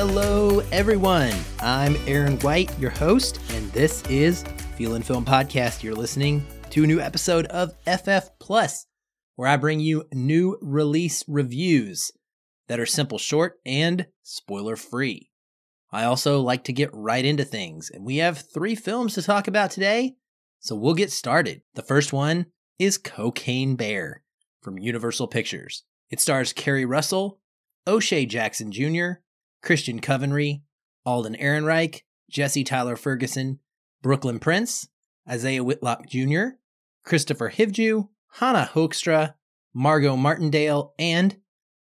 Hello, everyone. I'm Aaron White, your host, and this is Feelin' Film Podcast. You're listening to a new episode of FF Plus, where I bring you new release reviews that are simple, short, and spoiler free. I also like to get right into things, and we have three films to talk about today, so we'll get started. The first one is Cocaine Bear from Universal Pictures. It stars Keri Russell, O'Shea Jackson Jr., Christian Convery, Alden Ehrenreich, Jesse Tyler Ferguson, Brooklyn Prince, Isaiah Whitlock Jr., Kristofer Hivju, Hannah Hoekstra, Margot Martindale, and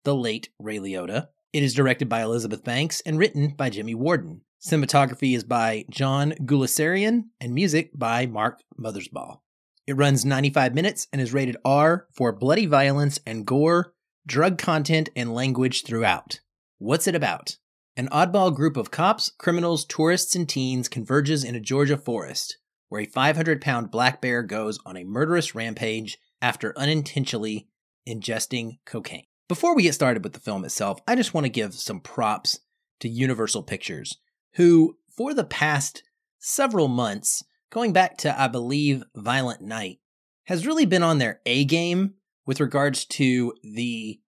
the late Ray Liotta. It is directed by Elizabeth Banks and written by Jimmy Warden. Cinematography is by John Guleserian and music by Mark Mothersbaugh. It runs 95 minutes and is rated R for bloody violence and gore, drug content, and language throughout. What's it about? An oddball group of cops, criminals, tourists, and teens converges in a Georgia forest, where a 500 pound black bear goes on a murderous rampage after unintentionally ingesting cocaine. Before we get started with the film itself, I just want to give some props to Universal Pictures, who, for the past several months, going back to, I believe, Violent Night, has really been on their A game with regards to the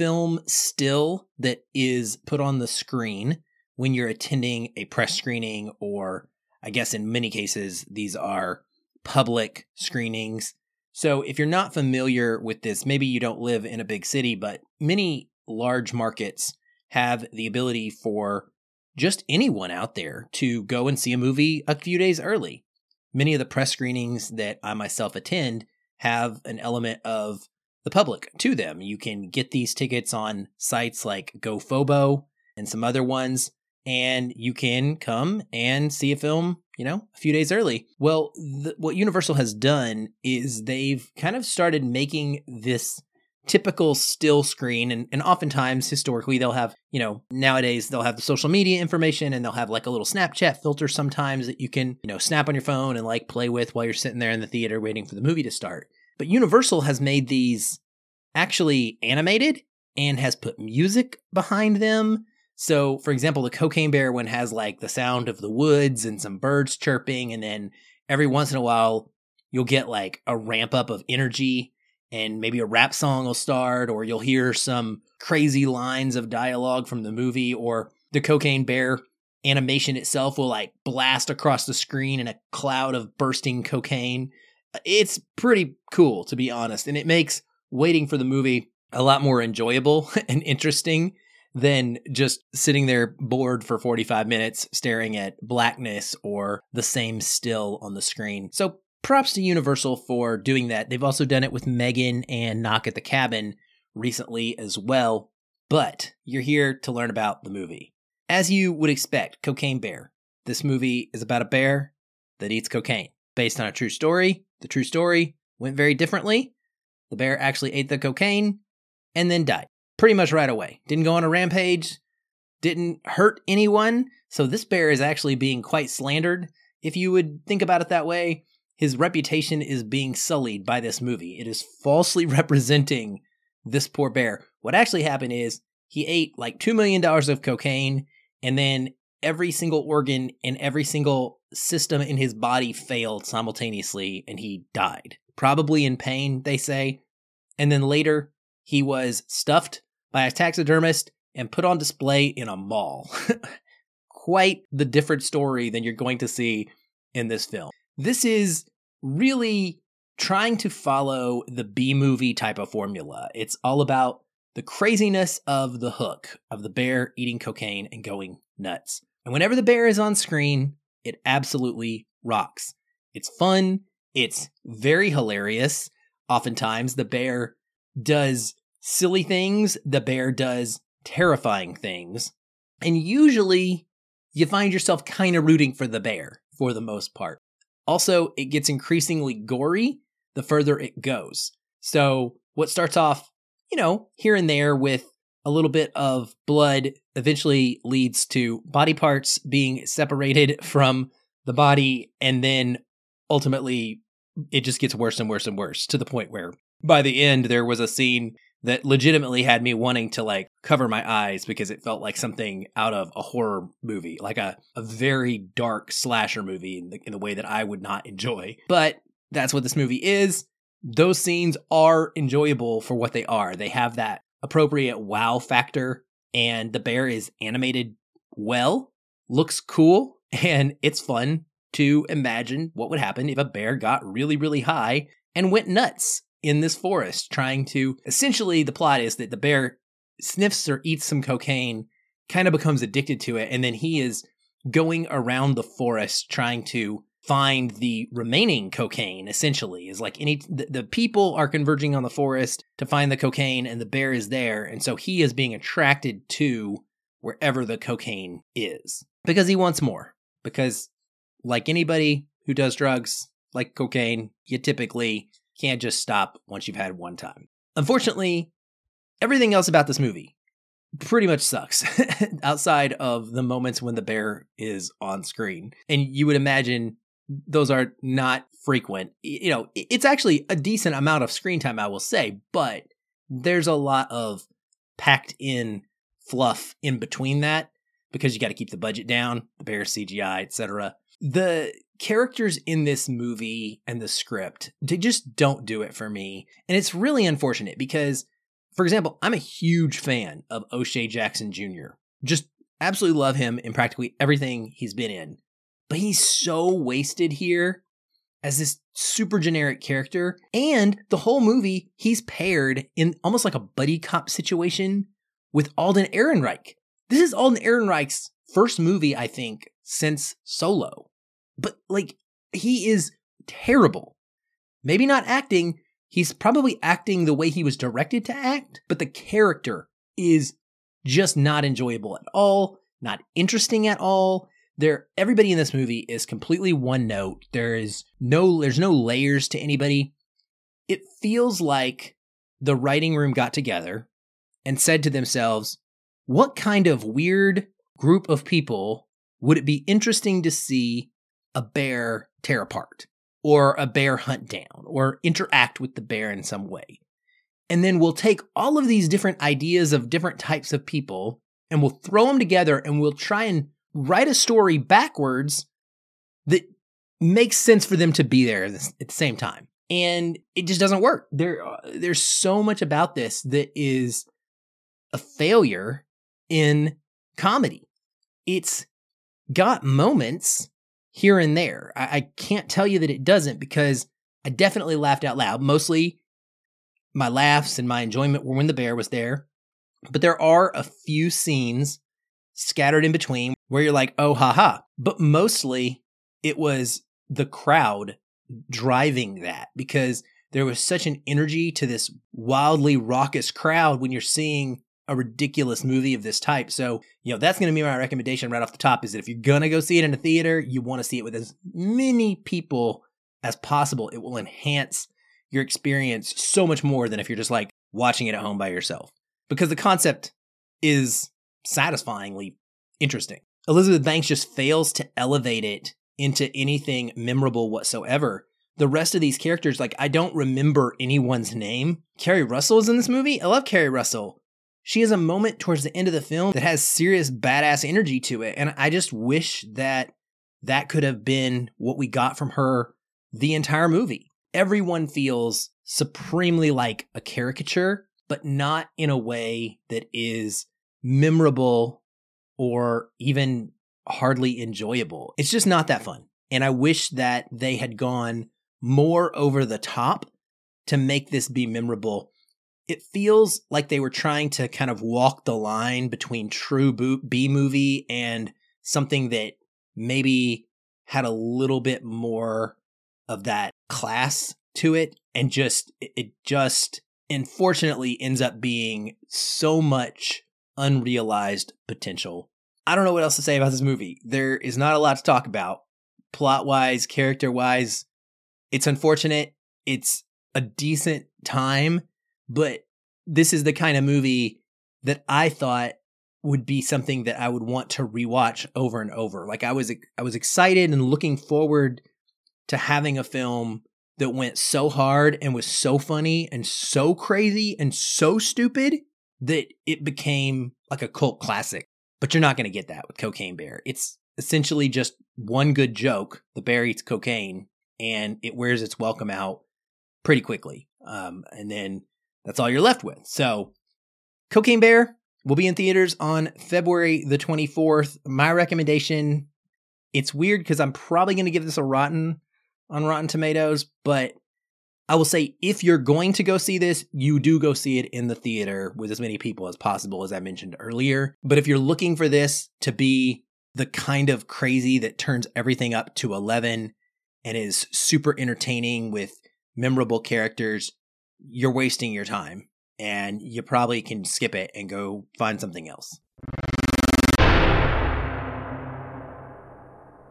film still that is put on the screen when you're attending a press mm-hmm. screening, or I guess in many cases, these are public screenings. So if you're not familiar with this, maybe you don't live in a big city, but many large markets have the ability for just anyone out there to go and see a movie a few days early. Many of the press screenings that I myself attend have an element of the public to them. You can get these tickets on sites like GoFobo and some other ones, and you can come and see a film, you know, a few days early. Well, th- what Universal has done is they've kind of started making this typical still screen and, and oftentimes historically they'll have you know nowadays they'll have the social media information and they'll have like a little snapchat filter sometimes that you can you know snap on your phone and like play with while you're sitting there in the theater waiting for the movie to start but Universal has made these actually animated and has put music behind them. So, for example, the Cocaine Bear one has like the sound of the woods and some birds chirping, and then every once in a while you'll get like a ramp up of energy and maybe a rap song will start, or you'll hear some crazy lines of dialogue from the movie, or the Cocaine Bear animation itself will like blast across the screen in a cloud of bursting cocaine it's pretty cool to be honest and it makes waiting for the movie a lot more enjoyable and interesting than just sitting there bored for 45 minutes staring at blackness or the same still on the screen. So props to Universal for doing that. They've also done it with Megan and Knock at the Cabin recently as well. But you're here to learn about the movie. As you would expect, Cocaine Bear. This movie is about a bear that eats cocaine based on a true story. The true story went very differently. The bear actually ate the cocaine and then died pretty much right away. Didn't go on a rampage, didn't hurt anyone. So this bear is actually being quite slandered. If you would think about it that way, his reputation is being sullied by this movie. It is falsely representing this poor bear. What actually happened is he ate like $2 million of cocaine and then every single organ and every single system in his body failed simultaneously and he died. Probably in pain, they say. And then later, he was stuffed by a taxidermist and put on display in a mall. Quite the different story than you're going to see in this film. This is really trying to follow the B movie type of formula. It's all about the craziness of the hook of the bear eating cocaine and going nuts. And whenever the bear is on screen, it absolutely rocks. It's fun. It's very hilarious. Oftentimes, the bear does silly things, the bear does terrifying things. And usually, you find yourself kind of rooting for the bear for the most part. Also, it gets increasingly gory the further it goes. So, what starts off, you know, here and there with a little bit of blood eventually leads to body parts being separated from the body and then ultimately it just gets worse and worse and worse to the point where by the end there was a scene that legitimately had me wanting to like cover my eyes because it felt like something out of a horror movie, like a, a very dark slasher movie in the, in the way that I would not enjoy. But that's what this movie is. Those scenes are enjoyable for what they are. They have that appropriate wow factor, and the bear is animated well, looks cool, and it's fun to imagine what would happen if a bear got really, really high and went nuts in this forest, trying to essentially the plot is that the bear sniffs or eats some cocaine, kind of becomes addicted to it, and then he is going around the forest trying to find the remaining cocaine essentially is like any the, the, people are converging on the forest to find the cocaine and the bear is there and so he is being attracted to wherever the cocaine is. Because he wants more. Because like anybody who does drugs like cocaine you typically can't just stop once you've had one time. Unfortunately everything else about this movie pretty much sucks outside of the moments when the bear is on screen. And you would imagine those are not frequent. You know, it's actually a decent amount of screen time, I will say, but there's a lot of packed in fluff in between that because you got to keep the budget down, the bear CGI, etc. The characters in this movie and the script, they just don't do it for me. And it's really unfortunate because, for example, I'm a huge fan of O'Shea Jackson Jr. Just absolutely love him in practically everything he's been in but he's so wasted here as this super generic character. And the whole movie, he's paired in almost like a buddy cop situation with Alden Ehrenreich. This is Alden Ehrenreich's first movie, I think, since Solo. But like, he is terrible. Maybe not acting, he's probably acting the way he was directed to act, but the character is just not enjoyable at all, not interesting at all there everybody in this movie is completely one note. There is no there's no layers to anybody. It feels like the writing room got together and said to themselves, what kind of weird group of people would it be interesting to see a bear tear apart or a bear hunt down or interact with the bear in some way? And then we'll take all of these different ideas of different types of people and we'll throw them together and we'll try and write a story backwards that makes sense for them to be there at the same time. And it just doesn't work. There, uh, there's so much about this that is a failure in comedy. It's got moments here and there. I, I can't tell you that it doesn't because I definitely laughed out loud. Mostly my laughs and my enjoyment were when the bear was there. But there are a few scenes scattered in between where you're like, oh, haha. But mostly it was the crowd driving that because there was such an energy to this wildly raucous crowd when you're seeing a ridiculous movie of this type. So, you know, that's going to be my recommendation right off the top is that if you're going to go see it in a theater, you want to see it with as many people as possible. It will enhance your experience so much more than if you're just like watching it at home by yourself because the concept is satisfyingly interesting. Elizabeth Banks just fails to elevate it into anything memorable whatsoever. The rest of these characters, like, I don't remember anyone's name. Keri Russell is in this movie. I love Keri Russell. She has a moment towards the end of the film that has serious badass energy to it. And I just wish that that could have been what we got from her the entire movie. Everyone feels supremely like a caricature, but not in a way that is memorable or even hardly enjoyable. It's just not that fun. And I wish that they had gone more over the top to make this be memorable. It feels like they were trying to kind of walk the line between true B movie and something that maybe had a little bit more of that class to it and just it just unfortunately ends up being so much unrealized potential. I don't know what else to say about this movie. There is not a lot to talk about. Plot wise, character wise, it's unfortunate. It's a decent time, but this is the kind of movie that I thought would be something that I would want to rewatch over and over. Like I was I was excited and looking forward to having a film that went so hard and was so funny and so crazy and so stupid that it became like a cult classic. But you're not going to get that with Cocaine Bear. It's essentially just one good joke. The bear eats cocaine and it wears its welcome out pretty quickly. Um, and then that's all you're left with. So, Cocaine Bear will be in theaters on February the 24th. My recommendation it's weird because I'm probably going to give this a rotten on Rotten Tomatoes, but I will say if you're going to go see this, you do go see it in the theater with as many people as possible, as I mentioned earlier. But if you're looking for this to be the kind of crazy that turns everything up to 11 and is super entertaining with memorable characters, you're wasting your time and you probably can skip it and go find something else.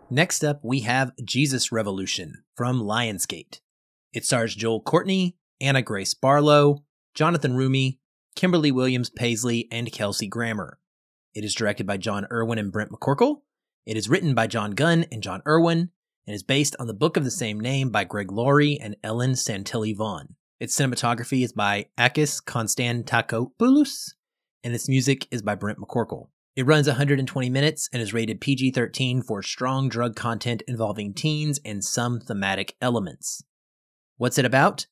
Next up, we have Jesus Revolution from Lionsgate. It stars Joel Courtney, Anna Grace Barlow, Jonathan Roumie, Kimberly Williams Paisley, and Kelsey Grammer. It is directed by Jon Erwin and Brent McCorkle. It is written by Jon Gunn and Jon Erwin, and is based on the book of the same name by Greg Laurie and Ellen Santilli Vaughn. Its cinematography is by Akis Konstantakopoulos, and its music is by Brent McCorkle. It runs 120 minutes and is rated PG 13 for strong drug content involving teens and some thematic elements. What's it about?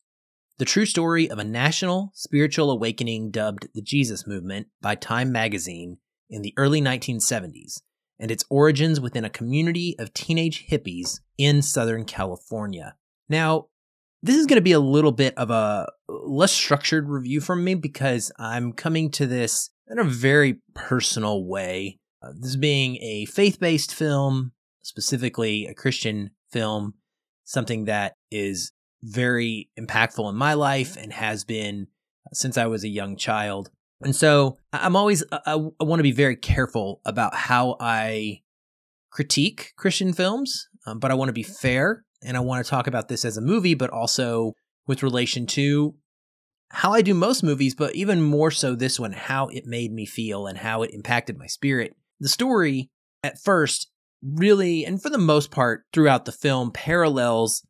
The true story of a national spiritual awakening dubbed the Jesus Movement by Time magazine in the early 1970s, and its origins within a community of teenage hippies in Southern California. Now, this is going to be a little bit of a less structured review from me because I'm coming to this in a very personal way. Uh, this being a faith based film, specifically a Christian film, something that is very impactful in my life mm-hmm. and has been uh, since I was a young child. And so I'm always, uh, I, I want to be very careful about how I critique Christian films, um, but I want to be mm-hmm. fair and I want to talk about this as a movie, but also with relation to how I do most movies, but even more so this one, how it made me feel and how it impacted my spirit. The story, at first, really, and for the most part throughout the film, parallels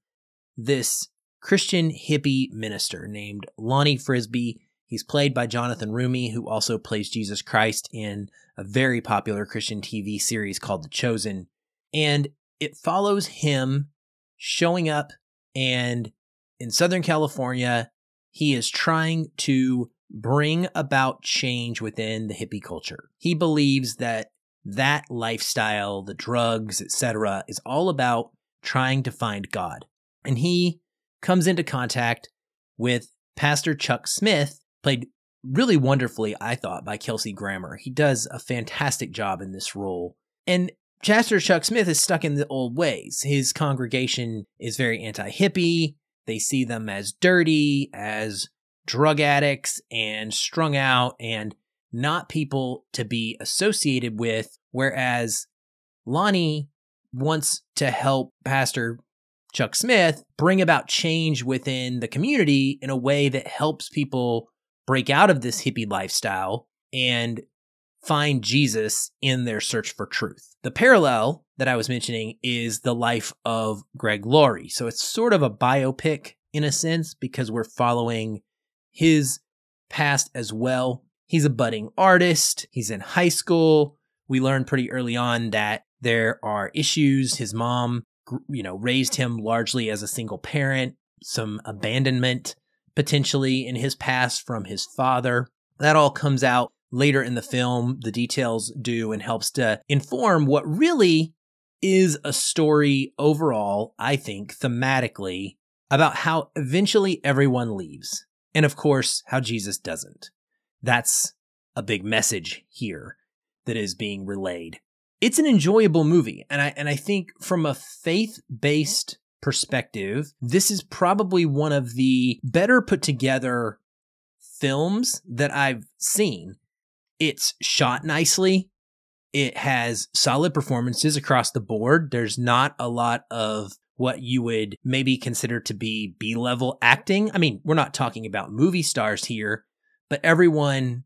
this Christian hippie minister named Lonnie Frisbee. He's played by Jonathan Roumie, who also plays Jesus Christ in a very popular Christian TV series called The Chosen. And it follows him showing up and in Southern California he is trying to bring about change within the hippie culture. He believes that that lifestyle, the drugs, etc., is all about trying to find God. And he comes into contact with Pastor Chuck Smith, played really wonderfully, I thought, by Kelsey Grammer. He does a fantastic job in this role. And Pastor Chuck Smith is stuck in the old ways. His congregation is very anti hippie. They see them as dirty, as drug addicts, and strung out, and not people to be associated with. Whereas Lonnie wants to help Pastor Chuck Smith bring about change within the community in a way that helps people break out of this hippie lifestyle and find Jesus in their search for truth. The parallel that I was mentioning is the life of Greg Laurie. So it's sort of a biopic in a sense because we're following his past as well. He's a budding artist, he's in high school. We learn pretty early on that there are issues. His mom, you know, raised him largely as a single parent, some abandonment potentially in his past from his father. That all comes out later in the film. The details do and helps to inform what really is a story overall, I think, thematically, about how eventually everyone leaves. And of course, how Jesus doesn't. That's a big message here that is being relayed. It's an enjoyable movie, and I and I think from a faith-based perspective, this is probably one of the better put together films that I've seen. It's shot nicely. It has solid performances across the board. There's not a lot of what you would maybe consider to be B level acting. I mean, we're not talking about movie stars here, but everyone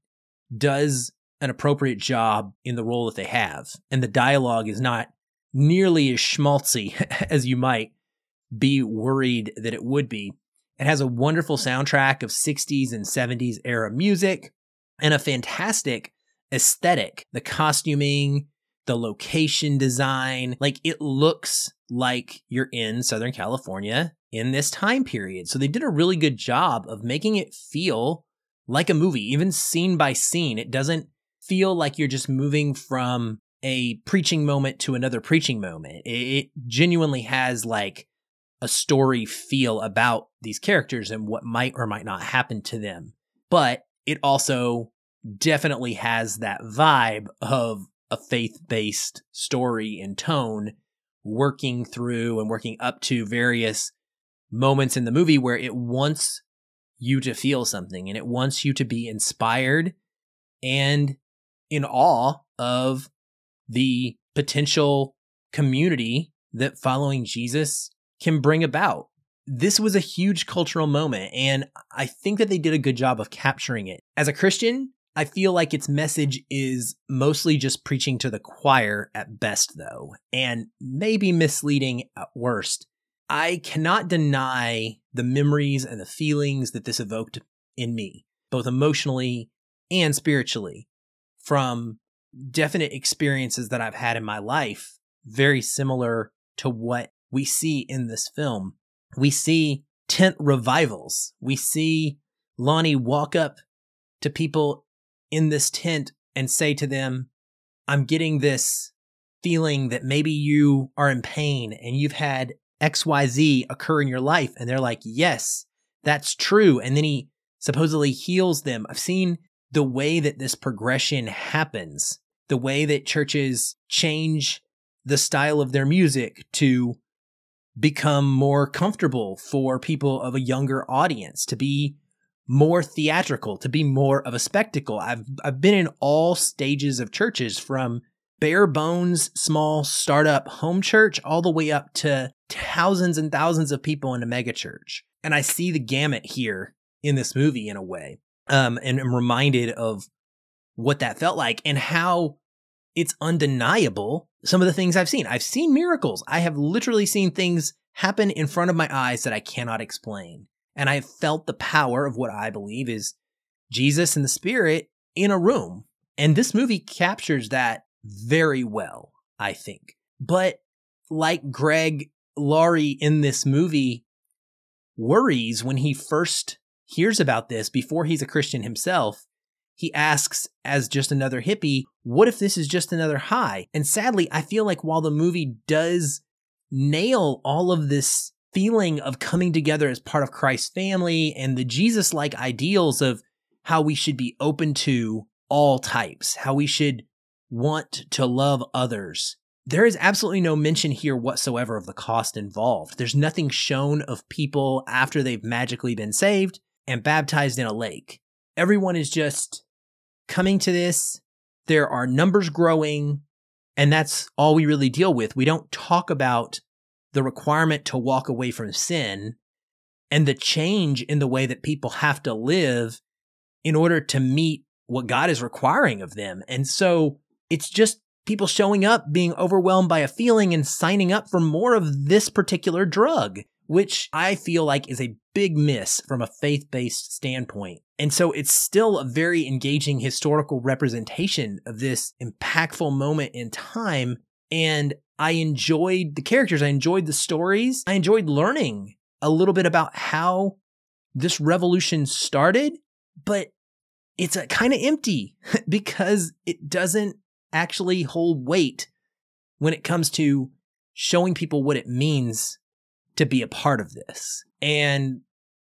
does an appropriate job in the role that they have. And the dialogue is not nearly as schmaltzy as you might be worried that it would be. It has a wonderful soundtrack of 60s and 70s era music and a fantastic aesthetic. The costuming, the location design, like it looks like you're in Southern California in this time period. So they did a really good job of making it feel like a movie, even scene by scene. It doesn't feel like you're just moving from a preaching moment to another preaching moment. It, genuinely has like a story feel about these characters and what might or might not happen to them. But it also definitely has that vibe of a faith based story and tone working through and working up to various moments in the movie where it wants you to feel something and it wants you to be inspired and in awe of the potential community that following Jesus can bring about. This was a huge cultural moment, and I think that they did a good job of capturing it. As a Christian, I feel like its message is mostly just preaching to the choir at best, though, and maybe misleading at worst. I cannot deny the memories and the feelings that this evoked in me, both emotionally and spiritually, from definite experiences that I've had in my life, very similar to what we see in this film. We see tent revivals. We see Lonnie walk up to people in this tent and say to them, I'm getting this feeling that maybe you are in pain and you've had XYZ occur in your life. And they're like, yes, that's true. And then he supposedly heals them. I've seen the way that this progression happens, the way that churches change the style of their music to become more comfortable for people of a younger audience, to be more theatrical, to be more of a spectacle. I've I've been in all stages of churches from bare bones small startup home church all the way up to thousands and thousands of people in a megachurch. And I see the gamut here in this movie in a way. Um, and I'm reminded of what that felt like and how it's undeniable some of the things I've seen. I've seen miracles. I have literally seen things happen in front of my eyes that I cannot explain. And I have felt the power of what I believe is Jesus and the Spirit in a room. And this movie captures that very well, I think. But like Greg Laurie in this movie worries when he first hears about this before he's a Christian himself he asks, as just another hippie, what if this is just another high? And sadly, I feel like while the movie does nail all of this feeling of coming together as part of Christ's family and the Jesus like ideals of how we should be open to all types, how we should want to love others. There is absolutely no mention here whatsoever of the cost involved. There's nothing shown of people after they've magically been saved and baptized in a lake. Everyone is just coming to this, there are numbers growing, and that's all we really deal with. We don't talk about the requirement to walk away from sin and the change in the way that people have to live in order to meet what God is requiring of them. And so it's just people showing up, being overwhelmed by a feeling and signing up for more of this particular drug, which I feel like is a big miss from a faith based standpoint. And so it's still a very engaging historical representation of this impactful moment in time. And I enjoyed the characters, I enjoyed the stories, I enjoyed learning a little bit about how this revolution started, but it's uh, kind of empty because it doesn't actually hold weight when it comes to showing people what it means to be a part of this. And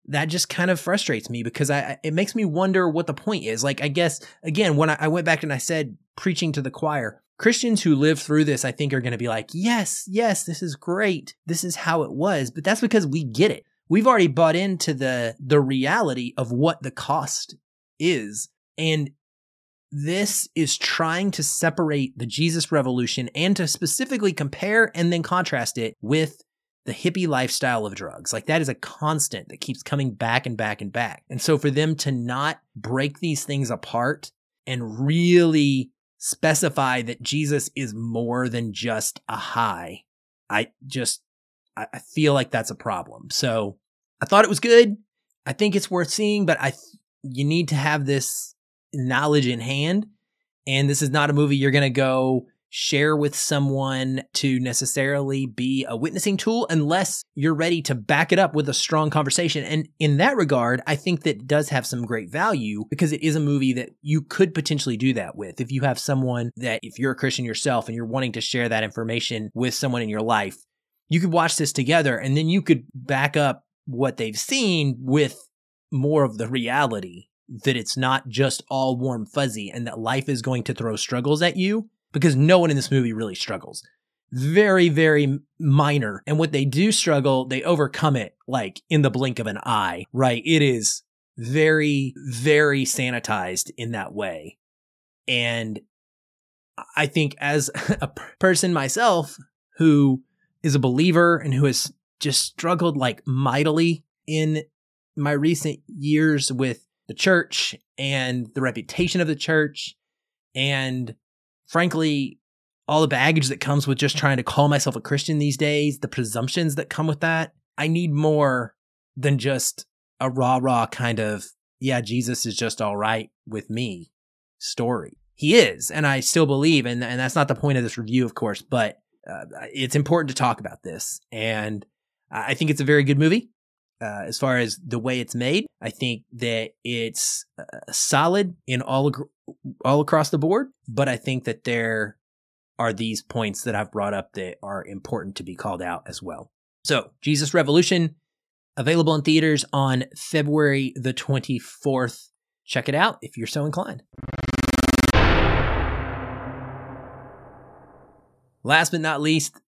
that just kind of frustrates me because I it makes me wonder what the point is. Like I guess again when I, I went back and I said preaching to the choir, Christians who live through this, I think, are going to be like, yes, yes, this is great. This is how it was. But that's because we get it. We've already bought into the the reality of what the cost is. And this is trying to separate the Jesus revolution and to specifically compare and then contrast it with the hippie lifestyle of drugs. Like that is a constant that keeps coming back and back and back. And so for them to not break these things apart and really specify that Jesus is more than just a high, I just, I, feel like that's a problem. So I thought it was good. I think it's worth seeing, but I you need to have this knowledge in hand. And this is not a movie you're going to go share with someone to necessarily be a witnessing tool unless you're ready to back it up with a strong conversation. And in that regard, I think that does have some great value because it is a movie that you could potentially do that with. If you have someone that, if you're a Christian yourself and you're wanting to share that information with someone in your life, you could watch this together and then you could back up what they've seen with more of the reality that it's not just all warm fuzzy and that life is going to throw struggles at you because no one in this movie really struggles. Very, very minor. And what they do struggle, they overcome it like in the blink of an eye, right? It is very, very sanitized in that way. And I think as a person myself who is a believer and who has just struggled like mightily in my recent years with the church and the reputation of the church and frankly all the baggage that comes with just trying to call myself a Christian these days, the presumptions that come with that. I need more than just a rah rah kind of, yeah, Jesus is just all right with me story. He is, and I still believe, and, and that's not the point of this review, of course, but uh, it's important to talk about this. And I think it's a very good movie. Uh, as far as the way it's made, I think that it's uh, solid in all all across the board. But I think that there are these points that I've brought up that are important to be called out as well. So, Jesus Revolution, available in theaters on February the 24th. Check it out if you're so inclined. Last but not least,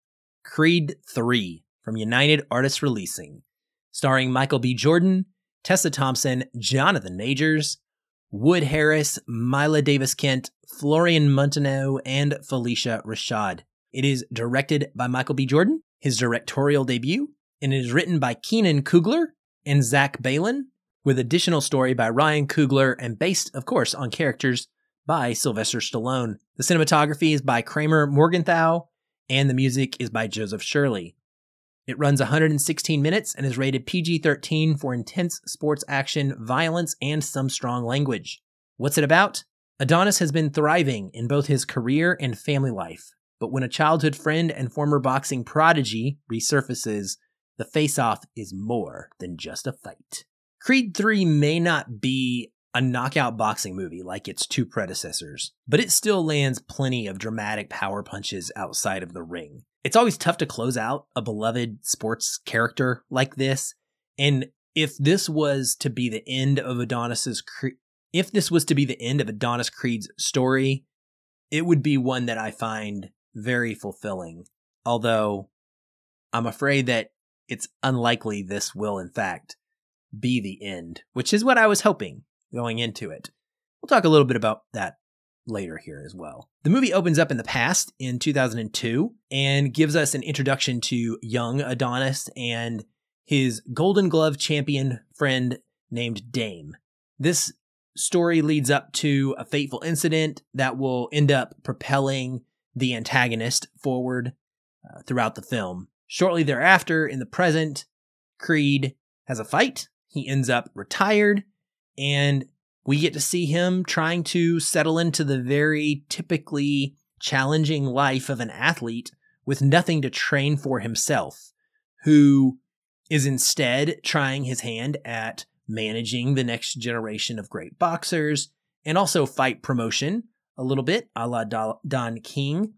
Creed 3 from United Artists Releasing, starring Michael B. Jordan, Tessa Thompson, Jonathan Majors, Wood Harris, Mila Davis Kent, Florian Munteanu, and Phylicia Rashad. It is directed by Michael B. Jordan, his directorial debut, and it is written by Keenan Coogler and Zach Baylin, with additional story by Ryan Coogler and based, of course, on characters by Sylvester Stallone. The cinematography is by Kramer Morgenthau, and the music is by Joseph Shirley. It runs 116 minutes and is rated PG 13 for intense sports action, violence, and some strong language. What's it about? Adonis has been thriving in both his career and family life, but when a childhood friend and former boxing prodigy resurfaces, the face off is more than just a fight. Creed 3 may not be a knockout boxing movie like its two predecessors, but it still lands plenty of dramatic power punches outside of the ring it's always tough to close out a beloved sports character like this. And if this was to be the end of Adonis's, if this was to be the end of Adonis Creed's story, it would be one that I find very fulfilling. Although I'm afraid that it's unlikely this will, in fact, be the end, which is what I was hoping going into it. We'll talk a little bit about that later here as well. The movie opens up in the past in 2002 and gives us an introduction to young Adonis and his Golden Glove champion friend named Dame. This story leads up to a fateful incident that will end up propelling the antagonist forward uh, throughout the film. Shortly thereafter, in the present, Creed has a fight. He ends up retired, and we get to see him trying to settle into the very typically challenging life of an athlete with nothing to train for himself, who is instead trying his hand at managing the next generation of great boxers and also fight promotion a little bit, a la Don King.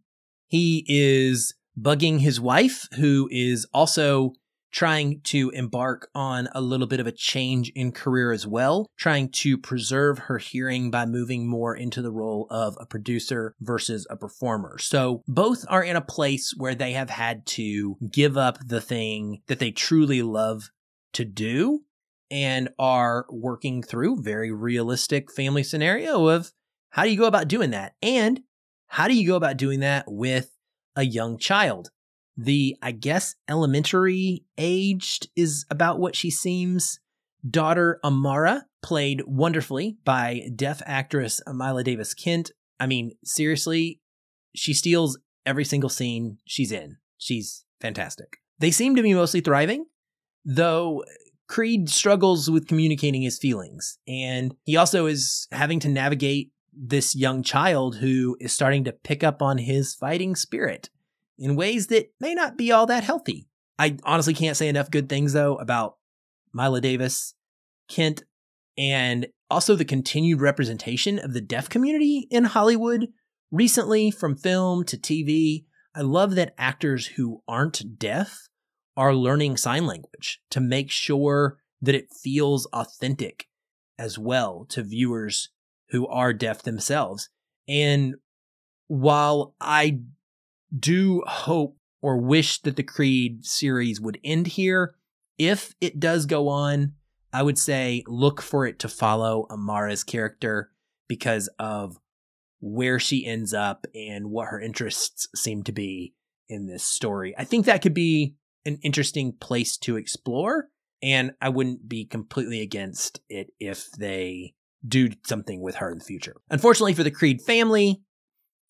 He is bugging his wife, who is also trying to embark on a little bit of a change in career as well, trying to preserve her hearing by moving more into the role of a producer versus a performer. So both are in a place where they have had to give up the thing that they truly love to do and are working through very realistic family scenario of how do you go about doing that and how do you go about doing that with a young child the, I guess, elementary aged is about what she seems. Daughter Amara, played wonderfully by deaf actress Mila Davis Kent. I mean, seriously, she steals every single scene she's in. She's fantastic. they seem to be mostly thriving, though Creed struggles with communicating his feelings. And he also is having to navigate this young child who is starting to pick up on his fighting spirit in ways that may not be all that healthy. I honestly can't say enough good things, though, about Mila Davis, Kent, and also the continued representation of the deaf community in Hollywood recently from film to TV. I love that actors who aren't deaf are learning sign language to make sure that it feels authentic as well to viewers who are deaf themselves. And while I do hope or wish that the Creed series would end here, if it does go on, I would say look for it to follow Amara's character because of where she ends up and what her interests seem to be in this story. I think that could be an interesting place to explore, and I wouldn't be completely against it if they do something with her in the future. Unfortunately for the Creed family,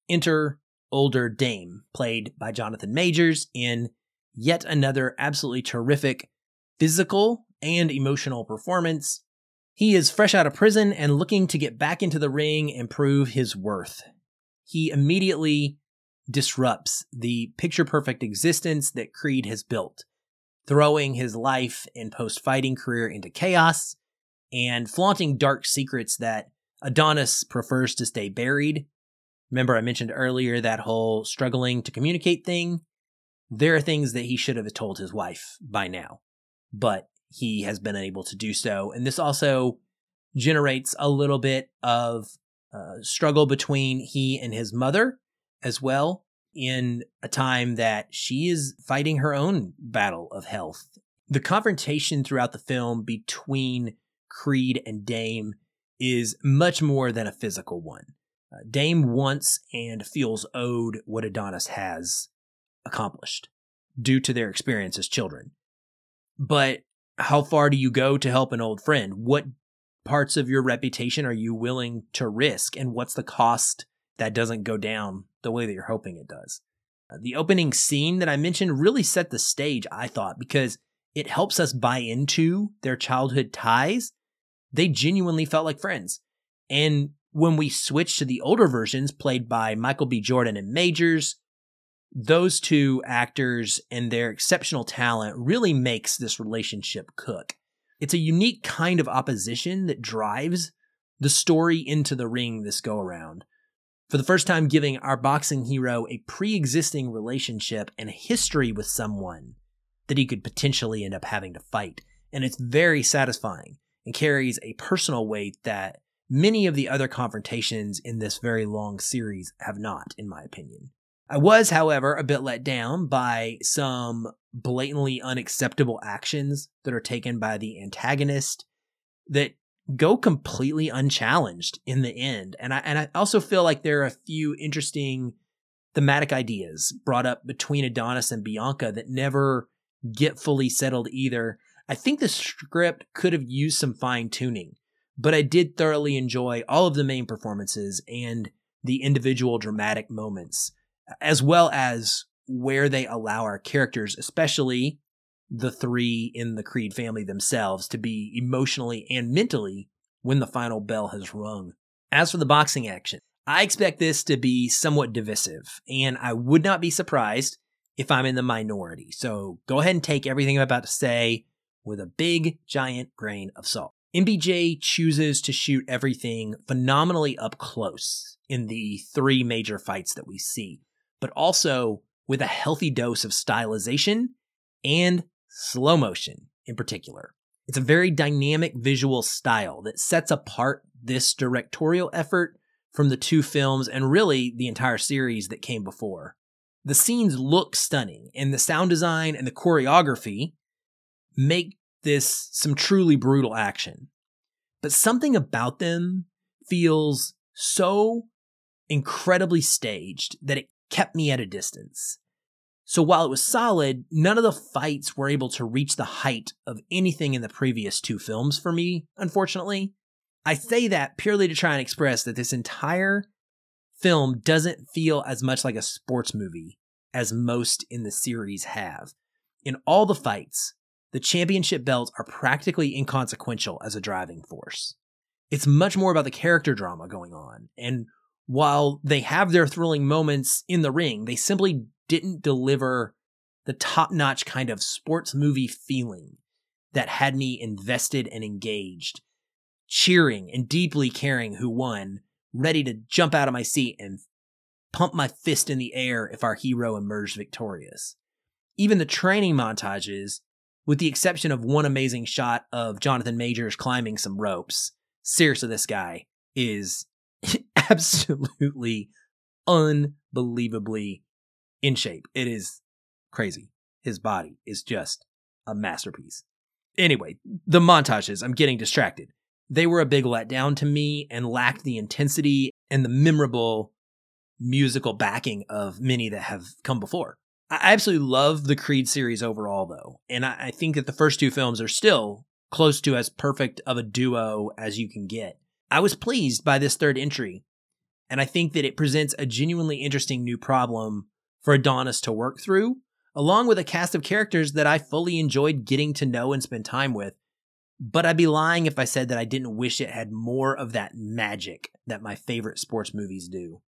enter older Dame, played by Jonathan Majors, in yet another absolutely terrific physical and emotional performance. He is fresh out of prison and looking to get back into the ring and prove his worth. He immediately disrupts the picture perfect existence that Creed has built, throwing his life and post fighting career into chaos and flaunting dark secrets that Adonis prefers to stay buried. Remember, I mentioned earlier that whole struggling to communicate thing? There are things that he should have told his wife by now, but he has been unable to do so. And this also generates a little bit of uh, struggle between he and his mother as well in a time that she is fighting her own battle of health. The confrontation throughout the film between Creed and Dame is much more than a physical one. Uh, Dame wants and feels owed what Adonis has accomplished due to their experience as children. But how far do you go to help an old friend? What parts of your reputation are you willing to risk? And what's the cost that doesn't go down the way that you're hoping it does? Uh, the opening scene that I mentioned really set the stage, I thought, because it helps us buy into their childhood ties they genuinely felt like friends. And when we switch to the older versions played by Michael B. Jordan and Majors, those two actors and their exceptional talent really makes this relationship cook. It's a unique kind of opposition that drives the story into the ring this go around. For the first time, giving our boxing hero a pre existing relationship and history with someone that he could potentially end up having to fight. And it's very satisfying and carries a personal weight that many of the other confrontations in this very long series have not, in my opinion. I was, however, a bit let down by some blatantly unacceptable actions that are taken by the antagonist that go completely unchallenged in the end. And I and I also feel like there are a few interesting thematic ideas brought up between Adonis and Bianca that never get fully settled either I think the script could have used some fine tuning, but I did thoroughly enjoy all of the main performances and the individual dramatic moments, as well as where they allow our characters, especially the three in the Creed family themselves, to be emotionally and mentally when the final bell has rung. As for the boxing action, I expect this to be somewhat divisive, and I would not be surprised if I'm in the minority. So go ahead and take everything I'm about to say with a big, giant grain of salt. MBJ chooses to shoot everything phenomenally up close in the three major fights that we see, but also with a healthy dose of stylization and slow motion in particular. It's a very dynamic visual style that sets apart this directorial effort from the two films and really the entire series that came before. The scenes look stunning, and the sound design and the choreography make this some truly brutal action. But something about them feels so incredibly staged that it kept me at a distance. So while it was solid, none of the fights were able to reach the height of anything in the previous two films for me, unfortunately. I say that purely to try and express that this entire film doesn't feel as much like a sports movie as most in the series have. in all the fights, the championship belts are practically inconsequential as a driving force. It's much more about the character drama going on. And while they have their thrilling moments in the ring, they simply didn't deliver the top notch kind of sports movie feeling that had me invested and engaged, cheering and deeply caring who won, ready to jump out of my seat and pump my fist in the air if our hero emerged victorious. Even the training montages, with the exception of one amazing shot of Jonathan Majors climbing some ropes, seriously, this guy is absolutely unbelievably in shape. It is crazy. His body is just a masterpiece. Anyway, the montages, I'm getting distracted. They were a big letdown to me and lacked the intensity and the memorable musical backing of many that have come before. I absolutely love the Creed series overall, though, and I think that the first two films are still close to as perfect of a duo as you can get. I was pleased by this third entry, and I think that it presents a genuinely interesting new problem for Adonis to work through, along with a cast of characters that I fully enjoyed getting to know and spend time with. But I'd be lying if I said that I didn't wish it had more of that magic that my favorite sports movies do.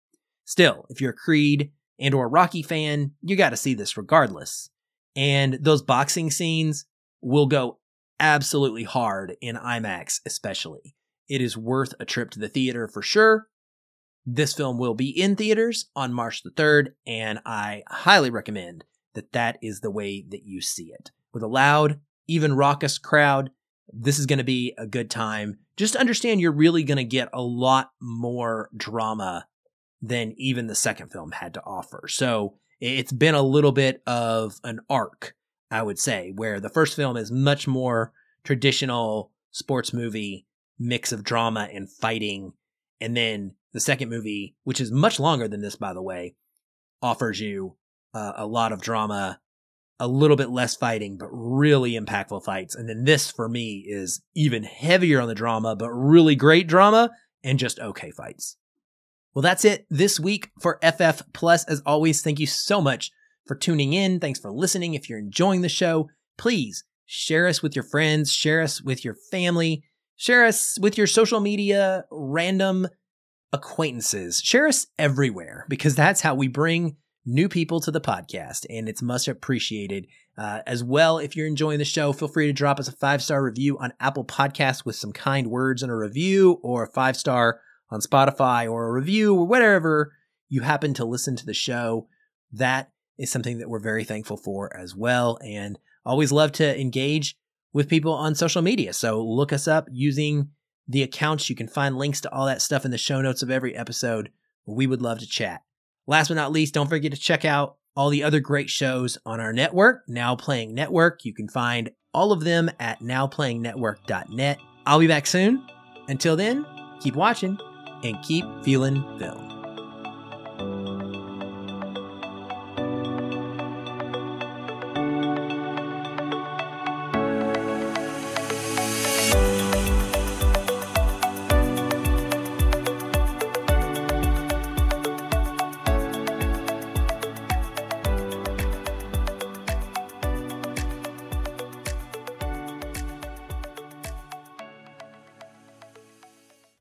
Still, if you're a Creed and or Rocky fan, you got to see this regardless. And those boxing scenes will go absolutely hard in IMAX especially. It is worth a trip to the theater for sure. This film will be in theaters on March the 3rd, and I highly recommend that that is the way that you see it. With a loud, even raucous crowd, this is going to be a good time. Just understand you're really going to get a lot more drama than even the second film had to offer. So it's been a little bit of an arc, I would say, where the first film is much more traditional sports movie mix of drama and fighting. And then the second movie, which is much longer than this, by the way, offers you uh, a lot of drama, a little bit less fighting, but really impactful fights. And then this, for me, is even heavier on the drama, but really great drama and just okay fights. Well, that's it this week for FF Plus. As always, thank you so much for tuning in. Thanks for listening. If you're enjoying the show, please share us with your friends, share us with your family, share us with your social media, random acquaintances. Share us everywhere because that's how we bring new people to the podcast, and it's much appreciated. Uh, as well, if you're enjoying the show, feel free to drop us a five star review on Apple Podcasts with some kind words and a review, or a five star on Spotify, or a review, or whatever you happen to listen to the show. That is something that we're very thankful for as well, and always love to engage with people on social media. So look us up using the accounts. You can find links to all that stuff in the show notes of every episode. We would love to chat. Last but not least, don't forget to check out all the other great shows on our network, Now Playing Network. You can find all of them at nowplayingnetwork.net. I'll be back soon. Until then, keep watching and keep feeling film.